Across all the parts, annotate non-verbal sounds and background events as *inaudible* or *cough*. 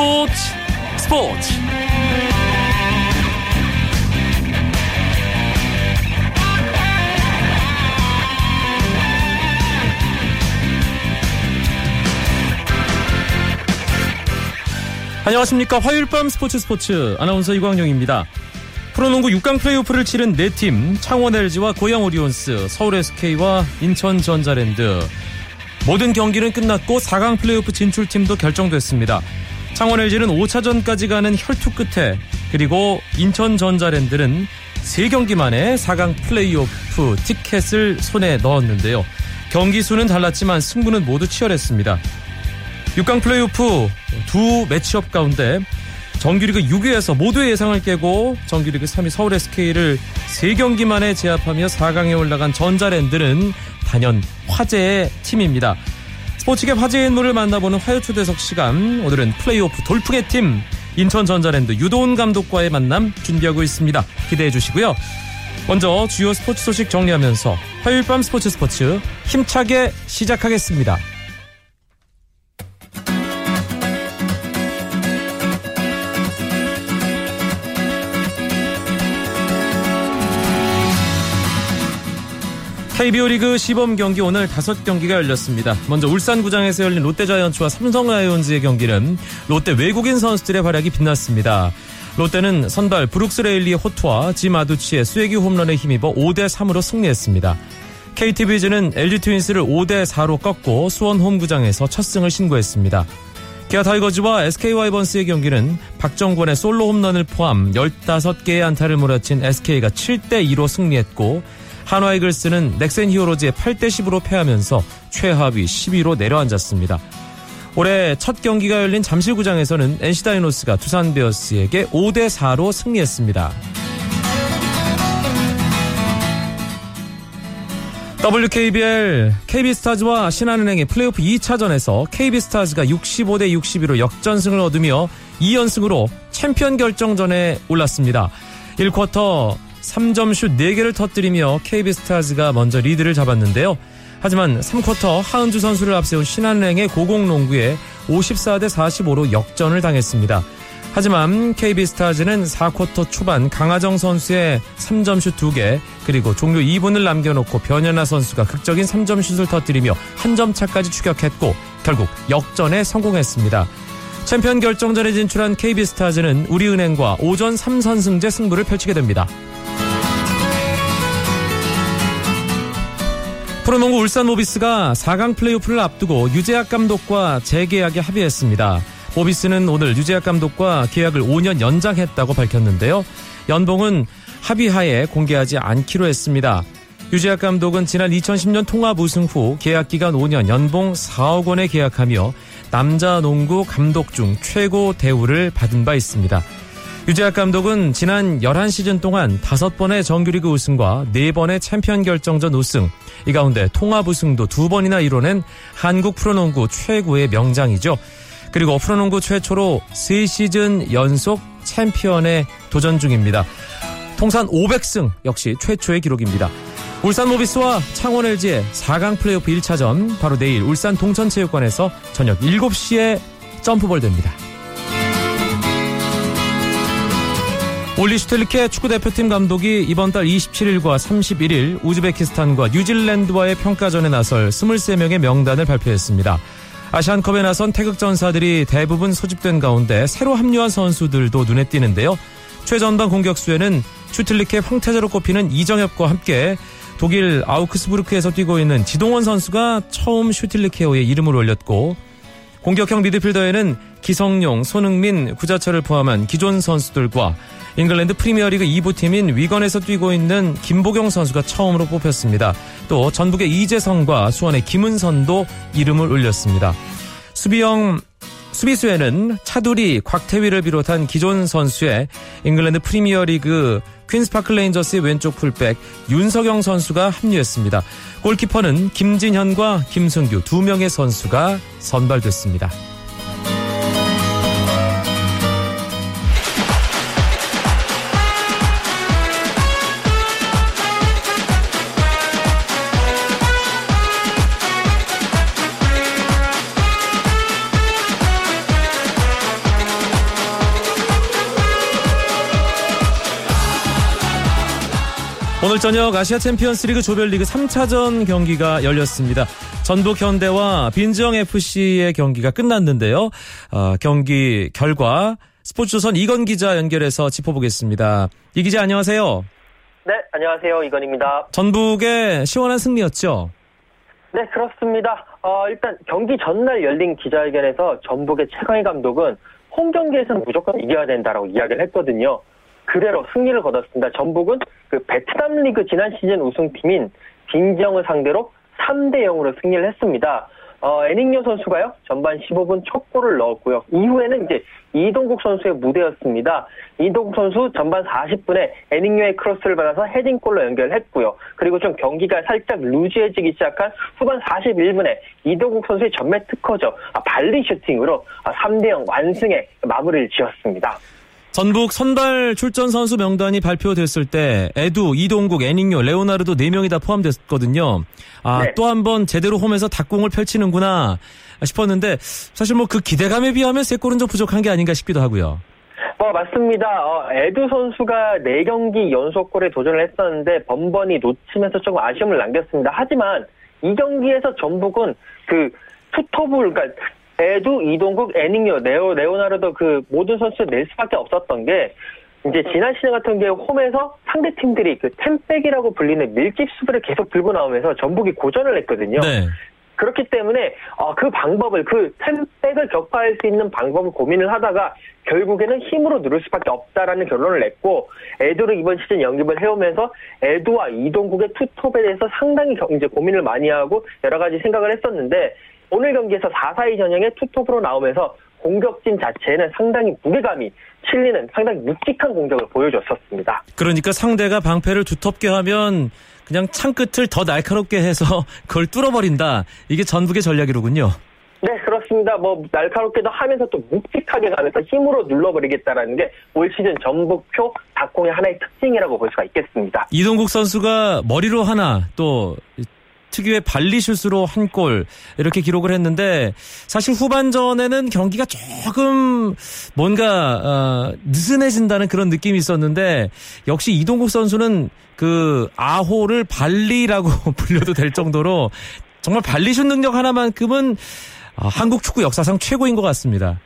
스포츠 스포츠. 안녕하십니까. 화요일 밤 스포츠 스포츠. 아나운서 이광용입니다. 프로농구 6강 플레이오프를 치른 4팀 창원 LG와 고양 오리온스 서울 SK와 인천 전자랜드. 모든 경기는 끝났고 4강 플레이오프 진출팀도 결정됐습니다. 창원 LG는 5차전까지 가는 혈투 끝에 그리고 인천 전자랜드는 3경기 만에 4강 플레이오프 티켓을 손에 넣었는데요. 경기 수는 달랐지만 승부는 모두 치열했습니다. 6강 플레이오프 두 매치업 가운데 정규리그 6위에서 모두의 예상을 깨고 정규리그 3위 서울 SK를 3경기 만에 제압하며 4강에 올라간 전자랜드는 단연 화제의 팀입니다. 스포츠계 화제의 인물을 만나보는 화요초대석 시간 오늘은 플레이오프 돌풍의 팀 인천 전자랜드 유도훈 감독과의 만남 준비하고 있습니다. 기대해 주시고요. 먼저 주요 스포츠 소식 정리하면서 화요일 밤 스포츠 스포츠 힘차게 시작하겠습니다. KBO 리그 시범 경기 오늘 다섯 경기가 열렸습니다. 먼저 울산구장에서 열린 롯데자이언츠와 삼성라이온즈의 경기는 롯데 외국인 선수들의 활약이 빛났습니다. 롯데는 선발 브룩스 레일리의 호투와 짐 아두치의 쐐기 홈런에 힘입어 5대 3으로 승리했습니다. KT 위즈는 LG 트윈스를 5대 4로 꺾고 수원 홈구장에서 첫 승을 신고했습니다. 기아 타이거즈와 SK 와이번스의 경기는 박정권의 솔로 홈런을 포함 15개의 안타를 몰아친 SK가 7대 2로 승리했고 한화 이글스는 넥센 히어로즈에 8대 10으로 패하면서 최하위 10위로 내려앉았습니다. 올해 첫 경기가 열린 잠실구장에서는 NC 다이노스가 두산 베어스에게 5대 4로 승리했습니다. WKBL KB스타즈와 신한은행의 플레이오프 2차전에서 KB스타즈가 65대 62로 역전승을 얻으며 2연승으로 챔피언 결정전에 올랐습니다. 1쿼터 3점 슛 4개를 터뜨리며 KB스타즈가 먼저 리드를 잡았는데요. 하지만 3쿼터 하은주 선수를 앞세운 신한은행의 고공농구에 54대 45로 역전을 당했습니다. 하지만 KB스타즈는 4쿼터 초반 강하정 선수의 3점 슛 2개 그리고 종료 2분을 남겨놓고 변현아 선수가 극적인 3점 슛을 터뜨리며 한 점 차까지 추격했고 결국 역전에 성공했습니다. 챔피언 결정전에 진출한 KB스타즈는 우리은행과 오전 3선승제 승부를 펼치게 됩니다. 프로농구 울산 모비스가 4강 플레이오프를 앞두고 유재학 감독과 재계약에 합의했습니다. 모비스는 오늘 유재학 감독과 계약을 5년 연장했다고 밝혔는데요. 연봉은 합의하에 공개하지 않기로 했습니다. 유재학 감독은 지난 2010년 통합 우승 후 계약 기간 5년 연봉 4억 원에 계약하며 남자 농구 감독 중 최고 대우를 받은 바 있습니다. 유재학 감독은 지난 11시즌 동안 5번의 정규리그 우승과 4번의 챔피언 결정전 우승, 이 가운데 통합 우승도 2번이나 이뤄낸 한국 프로농구 최고의 명장이죠. 그리고 프로농구 최초로 3시즌 연속 챔피언에 도전 중입니다. 통산 500승 역시 최초의 기록입니다. 울산 모비스와 창원 LG의 4강 플레이오프 1차전 바로 내일 울산 동천체육관에서 저녁 7시에 점프볼 됩니다. 울리 슈틸리케 축구대표팀 감독이 이번 달 27일과 31일 우즈베키스탄과 뉴질랜드와의 평가전에 나설 23명의 명단을 발표했습니다. 아시안컵에 나선 태극전사들이 대부분 소집된 가운데 새로 합류한 선수들도 눈에 띄는데요. 최전방 공격수에는 슈틀리케 황태자로 꼽히는 이정협과 함께 독일 아우크스부르크에서 뛰고 있는 지동원 선수가 처음 슈틸리케호에 이름을 올렸고 공격형 미드필더에는 기성용, 손흥민, 구자철을 포함한 기존 선수들과 잉글랜드 프리미어리그 2부 팀인 위건에서 뛰고 있는 김보경 선수가 처음으로 뽑혔습니다. 또 전북의 이재성과 수원의 김은선도 이름을 올렸습니다. 수비형 수비수에는 차두리, 곽태휘를 비롯한 기존 선수의 잉글랜드 프리미어리그 퀸스파크 레인저스의 왼쪽 풀백 윤석영 선수가 합류했습니다. 골키퍼는 김진현과 김승규 두 명의 선수가 선발됐습니다. 오늘 저녁 아시아 챔피언스 리그 조별리그 3차전 경기가 열렸습니다. 전북 현대와 빈정 FC의 경기가 끝났는데요. 어, 경기 결과 스포츠조선 이건 기자 연결해서 짚어보겠습니다. 이 기자 안녕하세요. 네, 안녕하세요. 이건입니다. 전북의 시원한 승리였죠? 네, 그렇습니다. 어, 일단 경기 전날 열린 기자회견에서 전북의 최강희 감독은 홈 경기에서는 무조건 이겨야 된다라고 이야기를 했거든요. 그대로 승리를 거뒀습니다. 전북은 그 베트남 리그 지난 시즌 우승팀인 빈정을 상대로 3대 0으로 승리를 했습니다. 어, 에닝요 선수가요, 전반 15분 첫 골을 넣었고요. 이후에는 이제 이동국 선수의 무대였습니다. 이동국 선수 전반 40분에 에닝요의 크로스를 받아서 헤딩골로 연결했고요. 그리고 좀 경기가 살짝 루즈해지기 시작한 후반 41분에 이동국 선수의 전매 특허죠. 아, 발리 슈팅으로 3대0 아, 완승에 마무리를 지었습니다. 전북 선발 출전 선수 명단이 발표됐을 때 에두, 이동국, 애닝요, 레오나르도 4명이 다 포함됐거든요. 아, 네. 또한 번 제대로 홈에서 닭공을 펼치는구나 싶었는데 사실 뭐 그 기대감에 비하면 3골은 좀 부족한 게 아닌가 싶기도 하고요. 뭐 맞습니다. 어, 에두 선수가 4경기 연속골에 도전을 했었는데 번번이 놓치면서 조금 아쉬움을 남겼습니다. 하지만 이 경기에서 전북은 그 투톱을 그러니까 에두, 이동국, 애닝요, 네오, 레오나르도 그 모든 선수를 낼 수밖에 없었던 게 이제 지난 시즌 같은 경우 홈에서 상대 팀들이 그 템백이라고 불리는 밀집 수비를 계속 들고 나오면서 전북이 고전을 했거든요. 네. 그렇기 때문에 어, 그 방법을 그 템백을 격파할 수 있는 방법을 고민을 하다가 결국에는 힘으로 누를 수밖에 없다라는 결론을 냈고 에두를 이번 시즌 영입을 해오면서 에두와 이동국의 투톱에 대해서 상당히 이제 고민을 많이 하고 여러 가지 생각을 했었는데 오늘 경기에서 4-4-2 전형의 투톱으로 나오면서 공격진 자체는 상당히 무게감이 실리는 상당히 묵직한 공격을 보여줬었습니다. 그러니까 상대가 방패를 두텁게 하면 그냥 창 끝을 더 날카롭게 해서 *laughs* 그걸 뚫어버린다. 이게 전북의 전략이로군요. 네, 그렇습니다. 뭐 날카롭게도 하면서 또 묵직하게 가면서 힘으로 눌러버리겠다라는 게 올 시즌 전북표 닭공의 하나의 특징이라고 볼 수가 있겠습니다. 이동국 선수가 머리로 하나 또 특유의 발리 슛으로 한 골 이렇게 기록을 했는데 사실 후반전에는 경기가 조금 뭔가 어, 느슨해진다는 그런 느낌이 있었는데 역시 이동국 선수는 그 아호를 발리라고 *laughs* 불려도 될 정도로 정말 발리슛 능력 하나만큼은 어, 한국 축구 역사상 최고인 것 같습니다.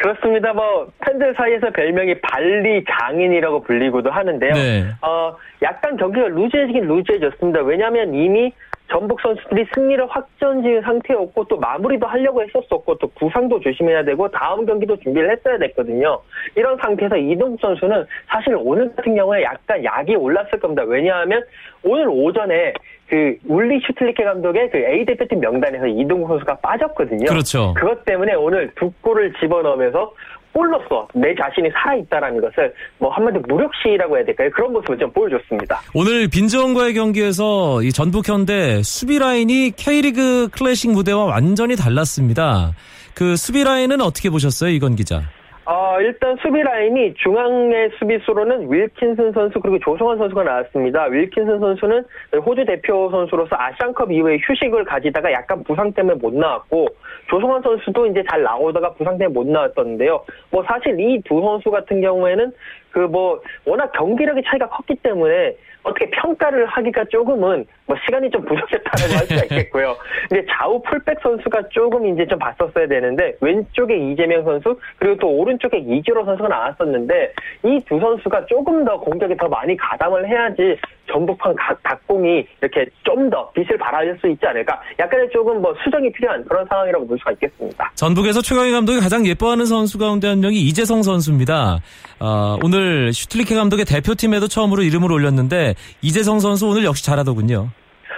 그렇습니다. 뭐 팬들 사이에서 별명이 발리 장인이라고 불리고도 하는데요. 네. 어, 약간 경기가 루즈해지긴 루즈해졌습니다. 왜냐하면 이미 전북 선수들이 승리를 확정 지은 상태였고 또 마무리도 하려고 했었었고 또 부상도 조심해야 되고 다음 경기도 준비를 했어야 됐거든요. 이런 상태에서 이동국 선수는 사실 오늘 같은 경우에 약간 약이 올랐을 겁니다. 왜냐하면 오늘 오전에 그 울리 슈틀리케 감독의 그 A 대표팀 명단에서 이동국 선수가 빠졌거든요. 그렇죠. 그것 때문에 오늘 두 골을 집어넣으면서 골로서 내 자신이 살아있다라는 것을 뭐 한마디로 무력시라고 해야 될까요? 그런 모습을 좀 보여줬습니다. 오늘 빈정과의 경기에서 이 전북 현대 수비 라인이 K리그 클래식 무대와 완전히 달랐습니다. 그 수비 라인은 어떻게 보셨어요, 이건 기자? 어, 일단 수비 라인이 중앙의 수비수로는 윌킨슨 선수 그리고 조성환 선수가 나왔습니다. 윌킨슨 선수는 호주 대표 선수로서 아시안컵 이후에 휴식을 가지다가 약간 부상 때문에 못 나왔고 조성환 선수도 이제 잘 나오다가 부상 때문에 못 나왔었는데요. 뭐 사실 이 두 선수 같은 경우에는 그 뭐 워낙 경기력의 차이가 컸기 때문에 어떻게 평가를 하기가 조금은 뭐 시간이 좀 부족했다고 할 수가 있겠고요. 근데 좌우 풀백 선수가 조금 이제 좀 봤었어야 되는데 왼쪽에 이재명 선수 그리고 또 오른쪽에 이규로 선수가 나왔었는데 이 두 선수가 조금 더 공격에 더 많이 가담을 해야지 전북판 닭공이 이렇게 좀 더 빛을 발할 수 있지 않을까. 약간의 조금 뭐 수정이 필요한 그런 상황이라고 볼 수가 있겠습니다. 전북에서 최강희 감독이 가장 예뻐하는 선수 가운데 한 명이 이재성 선수입니다. 어, 오늘 슈틀리케 감독의 대표팀에도 처음으로 이름을 올렸는데 이재성 선수 오늘 역시 잘하더군요.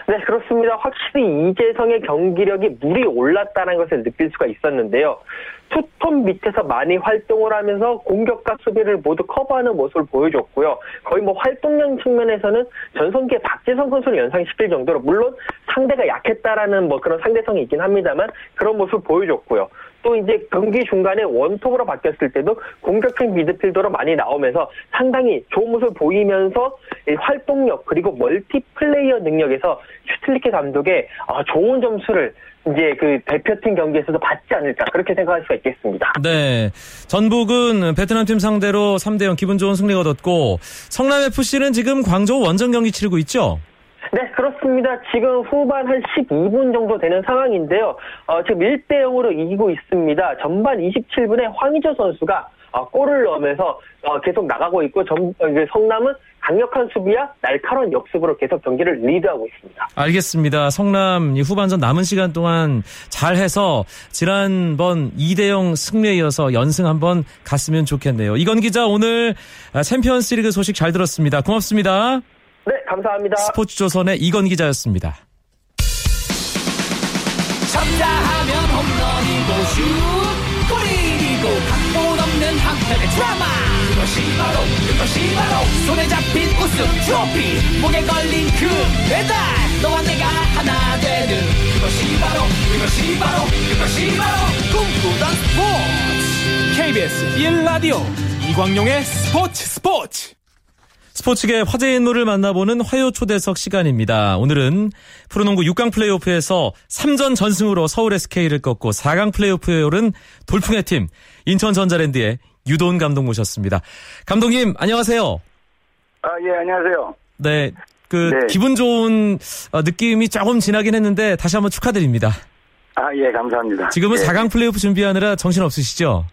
네, 그렇습니다. 확실히 이재성의 경기력이 물이 올랐다는 것을 느낄 수가 있었는데요. 투톱 밑에서 많이 활동을 하면서 공격과 수비를 모두 커버하는 모습을 보여줬고요. 거의 뭐 활동량 측면에서는 전성기의 박지성 선수를 연상시킬 정도로 물론 상대가 약했다라는 뭐 그런 상대성이 있긴 합니다만 그런 모습을 보여줬고요. 또 이제 경기 중간에 원톱으로 바뀌었을 때도 공격형 미드필더로 많이 나오면서 상당히 좋은 모습을 보이면서 활동력 그리고 멀티플레이어 능력에서 슈틸리케 감독의 아, 좋은 점수를 이제 그 대표팀 경기에서도 받지 않을까 그렇게 생각할 수가 있겠습니다. 네. 전북은 베트남 팀 상대로 3대 0 기분 좋은 승리 얻었고 성남 FC는 지금 광저우 원정 경기 치르고 있죠? 네, 그렇습니다. 지금 후반 한 12분 정도 되는 상황인데요. 어, 지금 1대 0으로 이기고 있습니다. 전반 27분에 황희조 선수가 어, 골을 넣으면서 어, 계속 나가고 있고 전, 어, 성남은 강력한 수비와 날카로운 역습으로 계속 경기를 리드하고 있습니다. 알겠습니다. 성남 후반전 남은 시간 동안 잘해서 지난번 2대0 승리에 이어서 연승 한번 갔으면 좋겠네요. 이건 기자 오늘 챔피언스리그 소식 잘 들었습니다. 고맙습니다. 네, 감사합니다. 스포츠조선의 이건 기자였습니다. 쳤다 하면 홈런이고 슛 골이고 각본 없는 한편의 드라마 그것이 바로 그것이 바로 손에 잡힌 우승 트로피 목에 걸린 그 배달 너와 내가 하나 되는 그것이 바로 그것이 바로 그것이 바로 꿈꾸던 스포츠 KBS 1라디오 이광용의 스포츠 스포츠 스포츠계 화제 인물을 만나보는 화요 초대석 시간입니다. 오늘은 프로농구 6강 플레이오프에서 3전 전승으로 서울 SK를 꺾고 4강 플레이오프에 오른 돌풍의 팀 인천 전자랜드의 유도훈 감독 모셨습니다. 감독님 안녕하세요. 아, 예, 안녕하세요. 네. 그 네. 기분 좋은 어, 느낌이 조금 지나긴 했는데 다시 한번 축하드립니다. 아, 예, 감사합니다. 지금은 예. 4강 플레이오프 준비하느라 정신 없으시죠?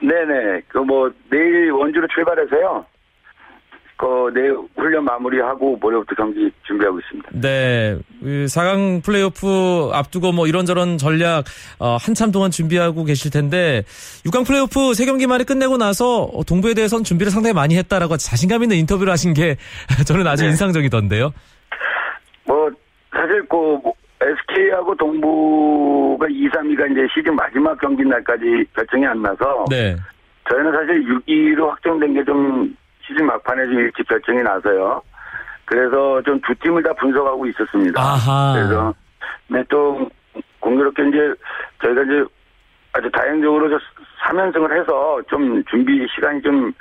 네네. 그 뭐, 내일 원주로 출발해서요. 그, 내일 훈련 마무리하고 모레부터 경기 준비하고 있습니다. 네, 그 4강 플레이오프 앞두고 뭐 이런저런 전략 어, 한참 동안 준비하고 계실 텐데 6강 플레이오프 세 경기 만에 끝내고 나서 어, 동부에 대해서는 준비를 상당히 많이 했다라고 자신감 있는 인터뷰를 하신 게 *laughs* 저는 아주 네. 인상적이던데요. 뭐, 사실 그, 뭐, SK하고 동부가 2, 3위가 이제 시즌 마지막 경기 날까지 결정이 안 나서. 네, 저희는 사실 6위로 확정된 게 좀 시즌 막판에 좀 일찍 결정이 나서요. 그래서 좀 두 팀을 다 분석하고 있었습니다. 아하. 그래서 네, 또 공교롭게 이제 저희가 이제 아주 다행적으로 저 3연승을 해서 좀 준비 시간이 좀,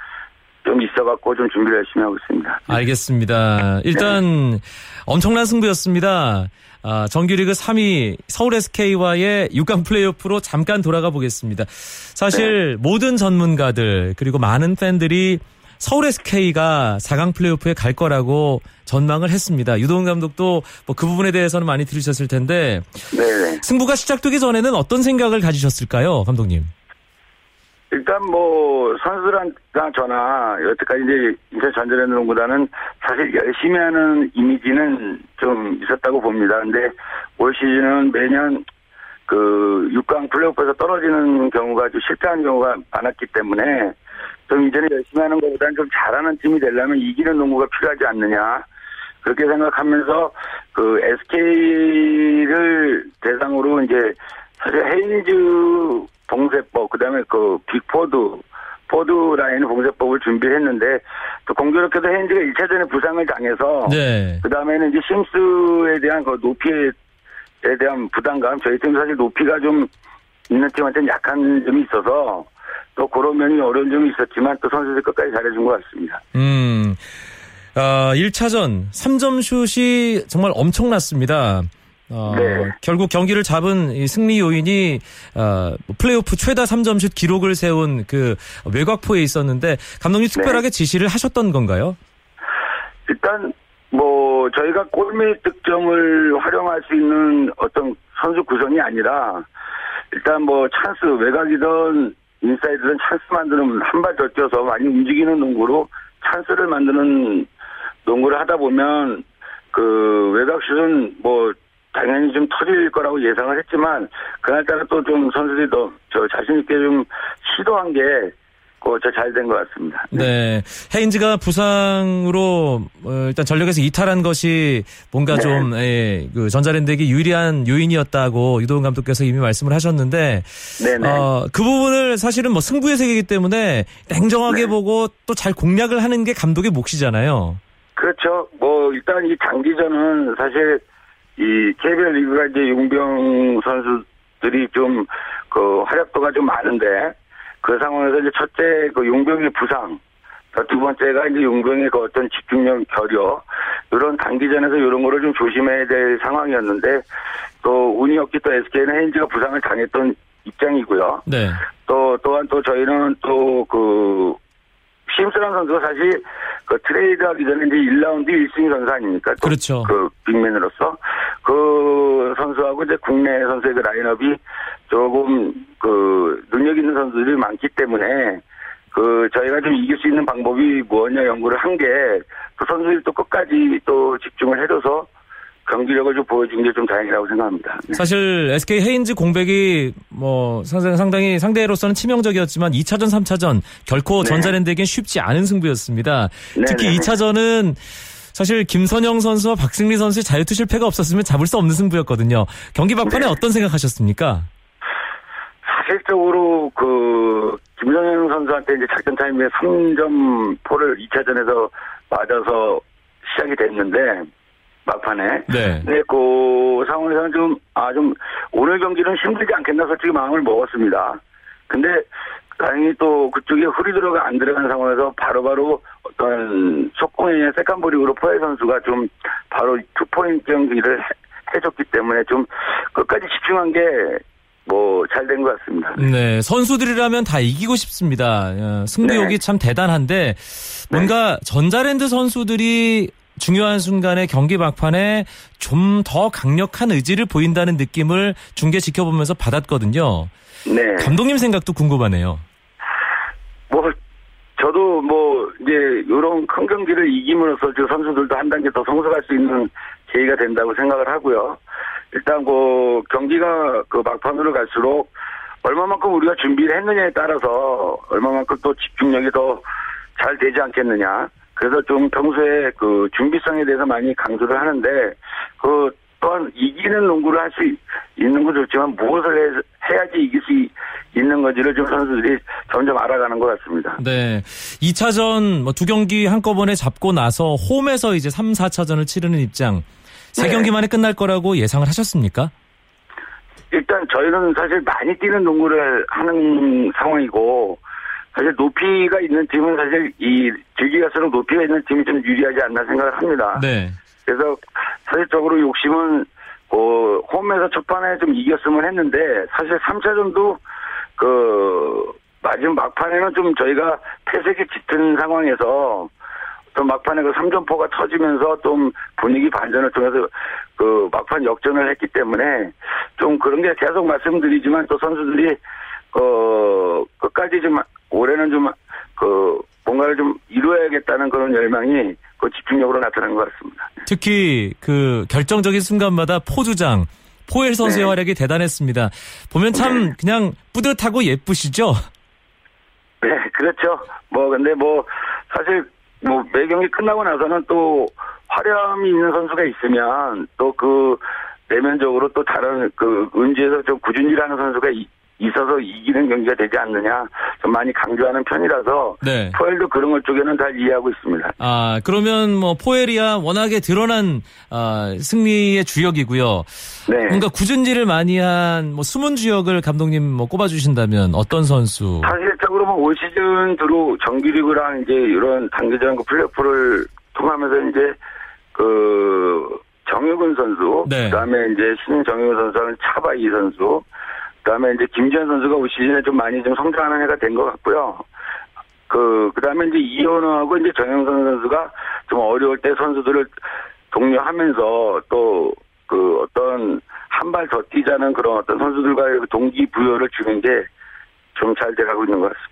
좀 있어갖고 좀 준비를 열심히 하고 있습니다. 알겠습니다. 일단 엄청난 승부였습니다. 아, 정규리그 3위 서울 SK와의 6강 플레이오프로 잠깐 돌아가 보겠습니다. 사실 모든 전문가들 그리고 많은 팬들이 서울 SK가 4강 플레이오프에 갈 거라고 전망을 했습니다. 유동훈 감독도 뭐 그 부분에 대해서는 많이 들으셨을 텐데 네네. 승부가 시작되기 전에는 어떤 생각을 가지셨을까요, 감독님? 일단 뭐 선수들이나 저나 여태까지 이제 인천 전자랜드 농구단은 사실 열심히 하는 이미지는 좀 있었다고 봅니다. 근데 올 시즌은 매년 그 6강 플레이오프에서 떨어지는 경우가 좀 실패하는 경우가 많았기 때문에 좀 이제는 열심히 하는 것보다는 좀 잘하는 팀이 되려면 이기는 농구가 필요하지 않느냐. 그렇게 생각하면서 그 SK를 대상으로 이제 사실 헤인즈 봉쇄법 그다음에 그 빅포드 포드 라인 봉쇄법을 준비했는데 또 공교롭게도 헤인즈가 1차전에 부상을 당해서 네. 그다음에는 이제 심스에 대한 그 높이에 대한 부담감 저희 팀 사실 높이가 좀 있는 팀한테는 약한 점이 있어서 또 그런 면이 어려운 점이 있었지만 또 선수들 끝까지 잘해준 것 같습니다. 음, 어, 1차전 3점 슛이 정말 엄청났습니다. 어, 네. 결국 경기를 잡은 이 승리 요인이 어, 플레이오프 최다 3점 슛 기록을 세운 그 외곽포에 있었는데 감독님 특별하게 지시를 하셨던 건가요? 일단 뭐 저희가 골밑 득점을 활용할 수 있는 어떤 선수 구성이 아니라 일단 뭐 찬스 외곽이든 인사이드든 찬스 만드는 한 발 더 뛰어서 많이 움직이는 농구로 찬스를 만드는 농구를 하다 보면 그 외곽슛은 뭐 당연히 좀 터질 거라고 예상을 했지만 그날따라 또 좀 선수들이 더 저 자신 있게 좀 시도한 게 그잘 된 것 같습니다. 네. 헤인즈가 부상으로 어, 일단 전력에서 이탈한 것이 뭔가 네. 좀 예, 그 전자랜드에게 유리한 요인이었다고 유도훈 감독께서 이미 말씀을 하셨는데 네네. 어, 그 부분을 사실은 뭐 승부의 세계이기 때문에 냉정하게 네. 보고 또 잘 공략을 하는 게 감독의 몫이잖아요. 그렇죠. 뭐 일단 이 장기전은 사실 이 KBL 리그가 이제 용병 선수들이 좀 그 활약도가 좀 많은데 그 상황에서 이제 첫째 그 용병의 부상 두 번째가 이제 용병의 그 어떤 집중력 결여 이런 단기전에서 이런 거를 좀 조심해야 될 상황이었는데 또 운이 없게 또 SK는 헤인즈가 부상을 당했던 입장이고요. 네. 또 또한 또 저희는 또 그 심스란 선수가 사실 그 트레이드하기 전에 이제 1라운드 1승 선수 아닙니까? 또 그렇죠. 그 빅맨으로서 그 선수하고 이제 국내 선수의 그 라인업이 조금 그 능력 있는 선수들이 많기 때문에 그 저희가 좀 이길 수 있는 방법이 무엇냐 연구를 한 게 그 선수들이 또 끝까지 또 집중을 해줘서 경기력을 좀 보여준 게 좀 다행이라고 생각합니다. 네. 사실 SK 헤인즈 공백이 뭐 상당히, 상당히 상대로서는 치명적이었지만 2차전, 3차전 결코 네. 전자랜드에겐 쉽지 않은 승부였습니다. 네, 특히 네, 네. 2차전은 2차전은 사실 김선영 선수와 박승리 선수의 자유투 실패가 없었으면 잡을 수 없는 승부였거든요. 경기 막판에 네. 어떤 생각하셨습니까? 사실적으로 그 김성현 선수한테 이제 작전 타임에 3점 포를 2차전에서 맞아서 시작이 됐는데 막판에 네. 네, 그 상황에서는 좀, 아, 좀, 오늘 경기는 힘들지 않겠나 솔직히 마음을 먹었습니다. 근데, 다행히 또 그쪽에 훌이 들어가 안 들어간 상황에서 바로바로 어떤 속공의 second break으로 포웰 선수가 좀 바로 two-point 경기를 해- 해줬기 때문에 좀 끝까지 집중한 게 뭐 잘 된 것 같습니다. 네, 선수들이라면 다 이기고 싶습니다. 어, 승부욕이 네. 참 대단한데 뭔가 전자랜드 선수들이 중요한 순간에 경기 막판에 좀 더 강력한 의지를 보인다는 느낌을 중계 지켜보면서 받았거든요. 네. 감독님 생각도 궁금하네요. 뭐 저도 뭐 이제 이런 큰 경기를 이김으로써 저 선수들도 한 단계 더 성숙할 수 있는 계기가 된다고 생각을 하고요. 일단 그 경기가 그 막판으로 갈수록 얼마만큼 우리가 준비를 했느냐에 따라서 얼마만큼 또 집중력이 더 잘 되지 않겠느냐. 그래서 좀 평소에 그 준비성에 대해서 많이 강조를 하는데 그 또한 이기는 농구를 할 수 있는 건 좋지만 무엇을 해, 해야지 이길 수 있는 건지를 좀 선수들이 점점 알아가는 것 같습니다. 네. 2차전 뭐 두 경기 한꺼번에 잡고 나서 홈에서 이제 3, 4차전을 치르는 입장. 세 네. 경기 만에 끝날 거라고 예상을 하셨습니까? 일단 저희는 사실 많이 뛰는 농구를 하는 상황이고 사실 높이가 있는 팀은 사실 이 즐기 갈수록 높이가 있는 팀이 좀 유리하지 않나 생각을 합니다. 네. 그래서 사실적으로 욕심은 어, 홈에서 첫판에 좀 이겼으면 했는데 사실 3차전도 그 마지막 막판에는 좀 저희가 패색이 짙은 상황에서 또 막판에 그 3점포가 터지면서 좀 분위기 반전을 통해서 그 막판 역전을 했기 때문에 좀 그런 게 계속 말씀드리지만 또 선수들이 어 끝까지 좀 올해는 좀 그 뭔가를 좀 이루어야겠다는 그런 열망이 그 집중력으로 나타난 것 같습니다. 특히 그 결정적인 순간마다 포주장 포엘 선수의 네. 활약이 대단했습니다. 보면 참 그냥 뿌듯하고 예쁘시죠? 네, 그렇죠. 뭐 근데 뭐 사실 뭐 매 경기 끝나고 나서는 또 화려함이 있는 선수가 있으면 또 그 내면적으로 또 다른 그 은지에서 좀 꾸준히라는 선수가 이- 있어서 이기는 경기가 되지 않느냐 좀 많이 강조하는 편이라서 네. 포엘도 그런 것 쪽에는 잘 이해하고 있습니다. 아 그러면 뭐 포엘이야 워낙에 드러난 아, 승리의 주역이고요. 네. 뭔가 꾸준지를 많이 한 뭐 숨은 주역을 감독님 뭐 꼽아주신다면 어떤 선수? 사실적으로 뭐 올 시즌 들어 정규리그랑 이제 이런 단기전 그 플레이오프를 통하면서 이제 그 정유근 선수, 네. 그다음에 이제 신정유근 선수는 차바이 선수, 그다음에 이제 김지완 선수가 올 시즌에 좀 많이 좀 성장하는 해가 된 것 같고요. 그 그다음에 이제 이현호하고 이제 정영삼 선수가 좀 어려울 때 선수들을 독려하면서 또 그 어떤 한 발 더 뛰자는 그런 어떤 선수들과의 그 동기 부여를 주는 게 좀 잘 돼가고 있는 것 같습니다.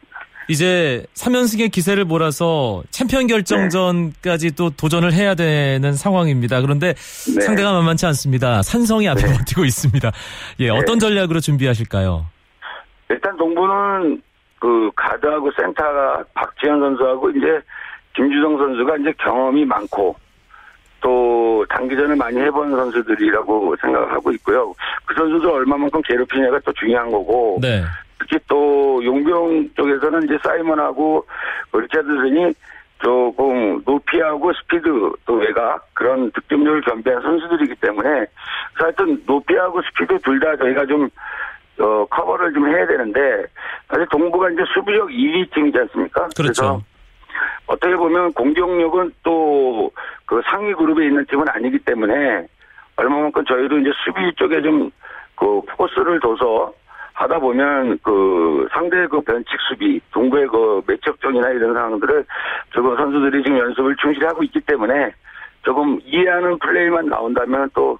이제 3연승의 기세를 몰아서 챔피언 결정전까지 또 도전을 해야 되는 상황입니다. 그런데 네. 상대가 만만치 않습니다. 산성이 앞에 네. 버티고 있습니다. 예, 어떤 전략으로 준비하실까요? 일단 농구는 그 가드하고 센터가 박지현 선수하고 이제 김주성 선수가 이제 경험이 많고 또 단기전을 많이 해본 선수들이라고 생각을 하고 있고요. 그 선수들 얼마만큼 괴롭히냐가 또 중요한 거고 네. 특히 또 용병 쪽에서는 이제 사이먼하고 리차드슨이 조금 높이하고 스피드 또 외곽 그런 득점력을 겸비한 선수들이기 때문에 하여튼 높이하고 스피드 둘 다 저희가 좀 어, 커버를 좀 해야 되는데 사실 동부가 이제 수비력 1위 팀이지 않습니까? 그렇죠. 그래서 어떻게 보면 공격력은 또 그 상위 그룹에 있는 팀은 아니기 때문에 얼마만큼 저희도 이제 수비 쪽에 좀 그 포커스를 둬서 하다 보면 그 상대 그 변칙 수비, 동부의 그 매척전이나 이런 상황들을 조금 선수들이 지금 연습을 충실히 하고 있기 때문에 조금 이해하는 플레이만 나온다면 또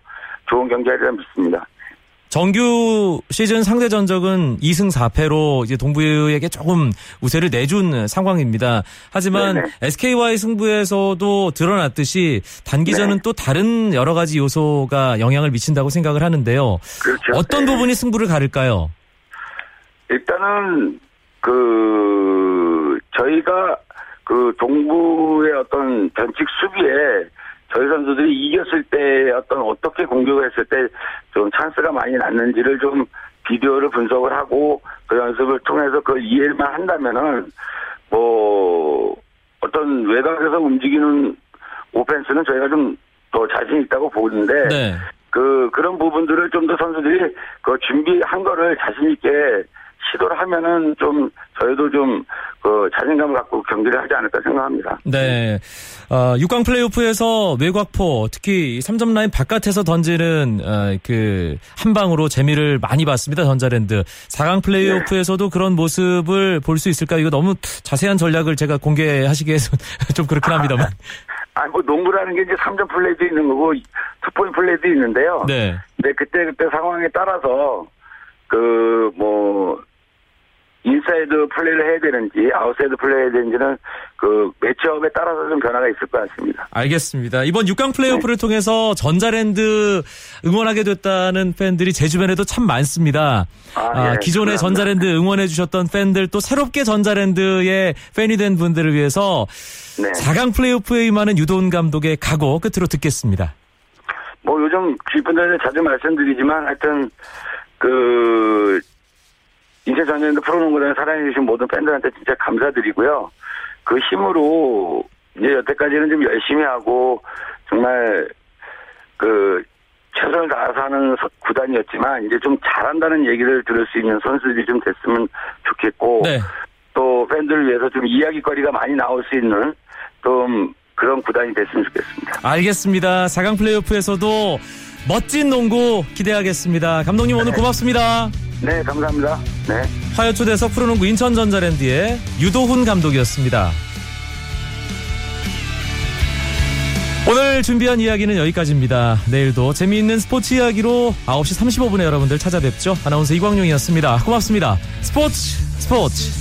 좋은 경기하리라 믿습니다. 정규 시즌 상대 전적은 2승 4패로 이제 동부에게 조금 우세를 내준 상황입니다. 하지만 네네. SK와의 승부에서도 드러났듯이 단기전은 네. 또 다른 여러 가지 요소가 영향을 미친다고 생각을 하는데요. 그렇죠. 어떤 네. 부분이 승부를 가를까요? 일단은 그 저희가 그 동부의 어떤 변칙 수비에 저희 선수들이 이겼을 때 어떤 어떻게 공격을 했을 때 좀 찬스가 많이 났는지를 좀 비디오를 분석을 하고 그 연습을 통해서 그걸 이해만 한다면은 뭐 어떤 외곽에서 움직이는 오펜스는 저희가 좀 더 자신 있다고 보는데 네. 그 그런 부분들을 좀 더 선수들이 그 준비한 거를 자신 있게 시도를 하면은 좀 저희도 좀 그 자신감을 갖고 경기를 하지 않을까 생각합니다. 네. 어, 6강 플레이오프에서 외곽포, 특히 3점 라인 바깥에서 던지는 어, 그 한 방으로 재미를 많이 봤습니다. 전자랜드. 4강 플레이오프에서도 그런 모습을 볼 수 있을까? 이거 너무 자세한 전략을 제가 공개하시기에서 *laughs* 좀 그렇긴 합니다만. *laughs* 아니 뭐 농구라는 게 이제 3점 플레이도 있는 거고 투포인 플레이도 있는데요. 네. 근데 그때 그때 상황에 따라서 그뭐 인사이드 플레이를 해야 되는지 아웃사이드 플레이 해야 되는지는 그 matchup에 따라서 좀 변화가 있을 것 같습니다. 알겠습니다. 이번 6강 플레이오프를 통해서 전자랜드 응원하게 됐다는 팬들이 제 주변에도 참 많습니다. 아, 아, 예, 기존에 감사합니다. 전자랜드 응원해 주셨던 팬들 또 새롭게 전자랜드의 팬이 된 분들을 위해서 네. 4강 플레이오프에 임하는 유도훈 감독의 각오 끝으로 듣겠습니다. 뭐 요즘 주위분들한테 자주 말씀드리지만 하여튼 그 인체 전쟁도 프로농구단을 사랑해주신 모든 팬들한테 진짜 감사드리고요. 그 힘으로 이제 여태까지는 좀 열심히 하고 정말 그 최선을 다해서 하는 서- 구단이었지만 이제 좀 잘한다는 얘기를 들을 수 있는 선수들이 좀 됐으면 좋겠고 네. 또 팬들을 위해서 좀 이야기거리가 많이 나올 수 있는 좀 그런 구단이 됐으면 좋겠습니다. 알겠습니다. 4강 플레이오프에서도 멋진 농구 기대하겠습니다. 감독님 오늘 고맙습니다. 네, 감사합니다. 네. 화요초대서 프로농구 인천전자랜드의 유도훈 감독이었습니다. 오늘 준비한 이야기는 여기까지입니다. 내일도 재미있는 스포츠 이야기로 9시 35분에 여러분들 찾아뵙죠. 아나운서 이광용이었습니다. 고맙습니다. 스포츠 스포츠